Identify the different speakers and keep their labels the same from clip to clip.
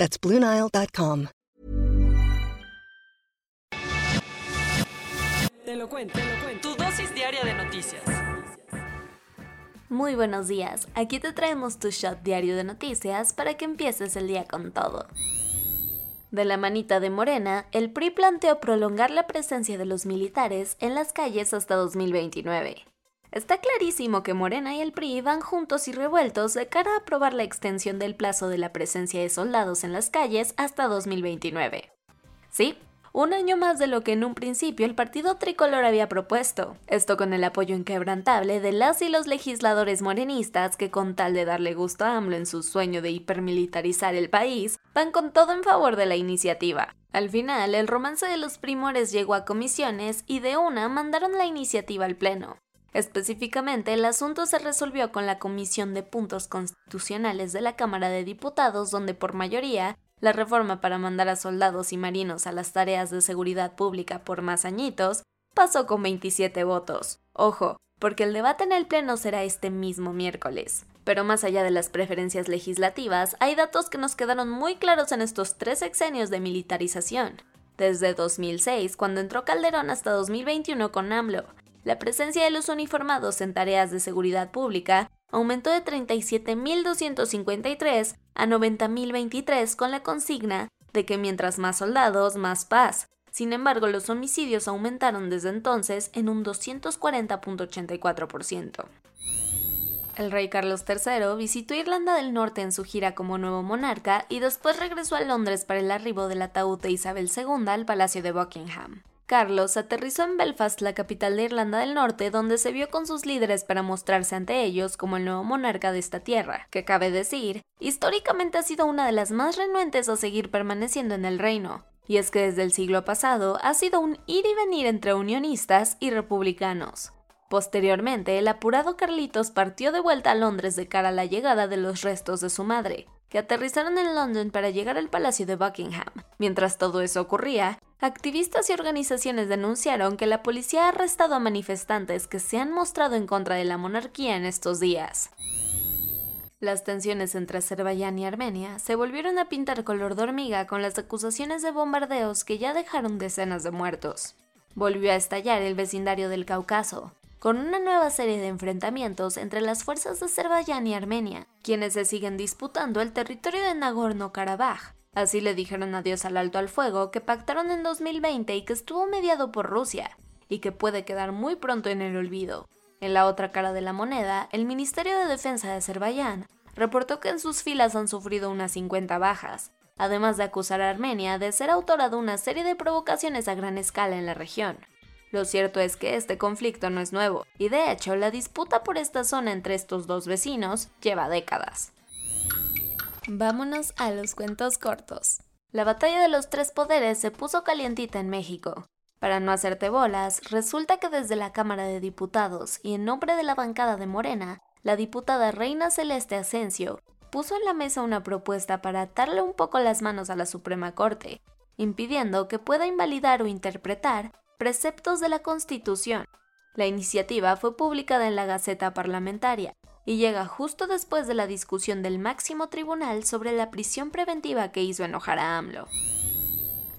Speaker 1: That's BlueNile.com.
Speaker 2: Te lo cuento, te lo cuento. Tu dosis diaria de noticias.
Speaker 3: Muy buenos días, aquí te traemos tu shot diario de noticias para que empieces el día con todo. De la manita de Morena, el PRI planteó prolongar la presencia de los militares en las calles hasta 2029. Está clarísimo que Morena y el PRI van juntos y revueltos de cara a aprobar la extensión del plazo de la presencia de soldados en las calles hasta 2029. Sí, un año más de lo que en un principio el partido tricolor había propuesto, esto con el apoyo inquebrantable de las y los legisladores morenistas que con tal de darle gusto a AMLO en su sueño de hipermilitarizar el país, van con todo en favor de la iniciativa. Al final, el romance de los primores llegó a comisiones y de una mandaron la iniciativa al Pleno. Específicamente, el asunto se resolvió con la Comisión de Puntos Constitucionales de la Cámara de Diputados, donde por mayoría la reforma para mandar a soldados y marinos a las tareas de seguridad pública por más añitos pasó con 27 votos. Ojo, porque el debate en el Pleno será este mismo miércoles. Pero más allá de las preferencias legislativas, hay datos que nos quedaron muy claros en estos tres sexenios de militarización. Desde 2006, cuando entró Calderón, hasta 2021 con AMLO, la presencia de los uniformados en tareas de seguridad pública aumentó de 37.253 a 90.023 con la consigna de que mientras más soldados, más paz. Sin embargo, los homicidios aumentaron desde entonces en un 240.84%. El rey Carlos III visitó Irlanda del Norte en su gira como nuevo monarca y después regresó a Londres para el arribo del ataúd de Isabel II al Palacio de Buckingham. Carlos aterrizó en Belfast, la capital de Irlanda del Norte, donde se vio con sus líderes para mostrarse ante ellos como el nuevo monarca de esta tierra, que cabe decir, históricamente ha sido una de las más renuentes a seguir permaneciendo en el reino. Y es que desde el siglo pasado ha sido un ir y venir entre unionistas y republicanos. Posteriormente, el apurado Carlitos partió de vuelta a Londres de cara a la llegada de los restos de su madre, que aterrizaron en London para llegar al Palacio de Buckingham. Mientras todo eso ocurría, activistas y organizaciones denunciaron que la policía ha arrestado a manifestantes que se han mostrado en contra de la monarquía en estos días. Las tensiones entre Azerbaiyán y Armenia se volvieron a pintar color de hormiga con las acusaciones de bombardeos que ya dejaron decenas de muertos. Volvió a estallar el vecindario del Cáucaso, con una nueva serie de enfrentamientos entre las fuerzas de Azerbaiyán y Armenia, quienes se siguen disputando el territorio de Nagorno-Karabaj. Así le dijeron adiós al alto al fuego que pactaron en 2020 y que estuvo mediado por Rusia, y que puede quedar muy pronto en el olvido. En la otra cara de la moneda, el Ministerio de Defensa de Azerbaiyán reportó que en sus filas han sufrido unas 50 bajas, además de acusar a Armenia de ser autora de una serie de provocaciones a gran escala en la región. Lo cierto es que este conflicto no es nuevo, y de hecho la disputa por esta zona entre estos dos vecinos lleva décadas. Vámonos a los cuentos cortos. La batalla de los tres poderes se puso calientita en México. Para no hacerte bolas, resulta que desde la Cámara de Diputados y en nombre de la bancada de Morena, la diputada Reina Celeste Asensio puso en la mesa una propuesta para atarle un poco las manos a la Suprema Corte, impidiendo que pueda invalidar o interpretar preceptos de la Constitución. La iniciativa fue publicada en la Gaceta Parlamentaria y llega justo después de la discusión del máximo tribunal sobre la prisión preventiva que hizo enojar a AMLO.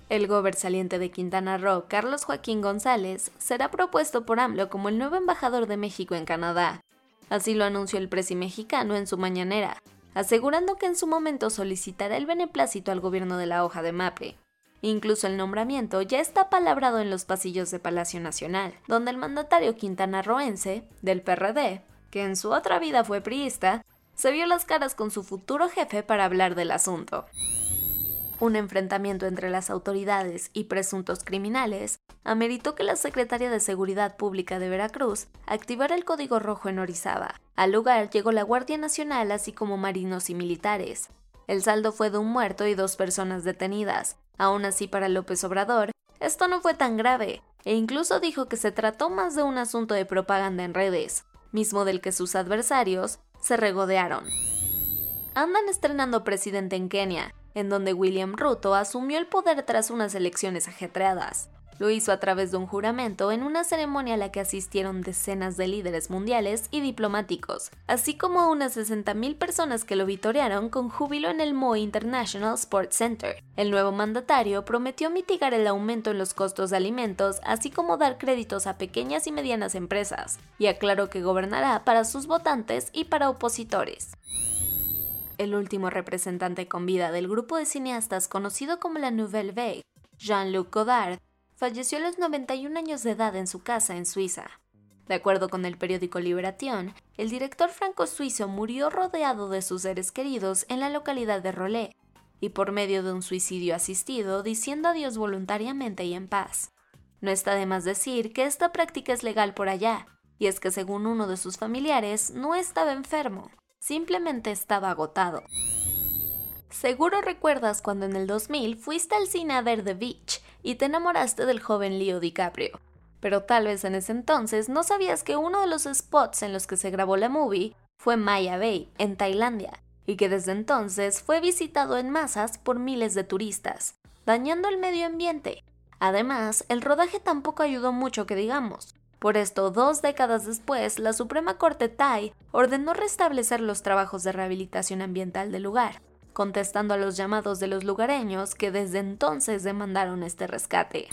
Speaker 3: El gober saliente de Quintana Roo, Carlos Joaquín González, será propuesto por AMLO como el nuevo embajador de México en Canadá. Así lo anunció el presi mexicano en su mañanera, asegurando que en su momento solicitará el beneplácito al gobierno de la hoja de MAPE. Incluso el nombramiento ya está palabrado en los pasillos de Palacio Nacional, donde el mandatario quintanarroense, del PRD, que en su otra vida fue priista, se vio las caras con su futuro jefe para hablar del asunto. Un enfrentamiento entre las autoridades y presuntos criminales ameritó que la Secretaría de Seguridad Pública de Veracruz activara el código rojo en Orizaba. Al lugar llegó la Guardia Nacional así como marinos y militares. El saldo fue de un muerto y dos personas detenidas, Aún así, para López Obrador, esto no fue tan grave, e incluso dijo que se trató más de un asunto de propaganda en redes, mismo del que sus adversarios se regodearon. Andan estrenando presidente en Kenia, en donde William Ruto asumió el poder tras unas elecciones ajetreadas. Lo hizo a través de un juramento en una ceremonia a la que asistieron decenas de líderes mundiales y diplomáticos, así como unas 60.000 personas que lo vitorearon con júbilo en el Moi International Sports Center. El nuevo mandatario prometió mitigar el aumento en los costos de alimentos, así como dar créditos a pequeñas y medianas empresas, y aclaró que gobernará para sus votantes y para opositores el último representante con vida del grupo de cineastas conocido como la Nouvelle Vague, Jean-Luc Godard, falleció a los 91 años de edad en su casa en Suiza. De acuerdo con el periódico Liberation, el director franco-suizo murió rodeado de sus seres queridos en la localidad de Rolé, y por medio de un suicidio asistido diciendo adiós voluntariamente y en paz. No está de más decir que esta práctica es legal por allá, y es que según uno de sus familiares no estaba enfermo, simplemente estaba agotado. Seguro recuerdas cuando en el 2000 fuiste al cine a ver The Beach y te enamoraste del joven Leo DiCaprio. Pero tal vez en ese entonces no sabías que uno de los spots en los que se grabó la movie fue Maya Bay, en Tailandia, y que desde entonces fue visitado en masas por miles de turistas, dañando el medio ambiente. Además, el rodaje tampoco ayudó mucho que digamos. Por esto, dos décadas después, la Suprema Corte Thai ordenó restablecer los trabajos de rehabilitación ambiental del lugar, contestando a los llamados de los lugareños que desde entonces demandaron este rescate.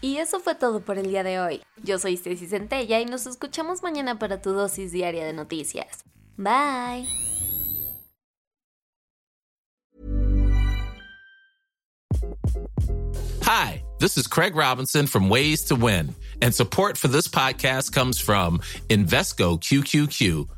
Speaker 3: Y eso fue todo por el día de hoy. Yo soy Ceci Centella y nos escuchamos mañana para tu dosis diaria de noticias. Bye.
Speaker 4: Hi, this is Craig Robinson from Ways to Win, and support for this podcast comes from Invesco QQQ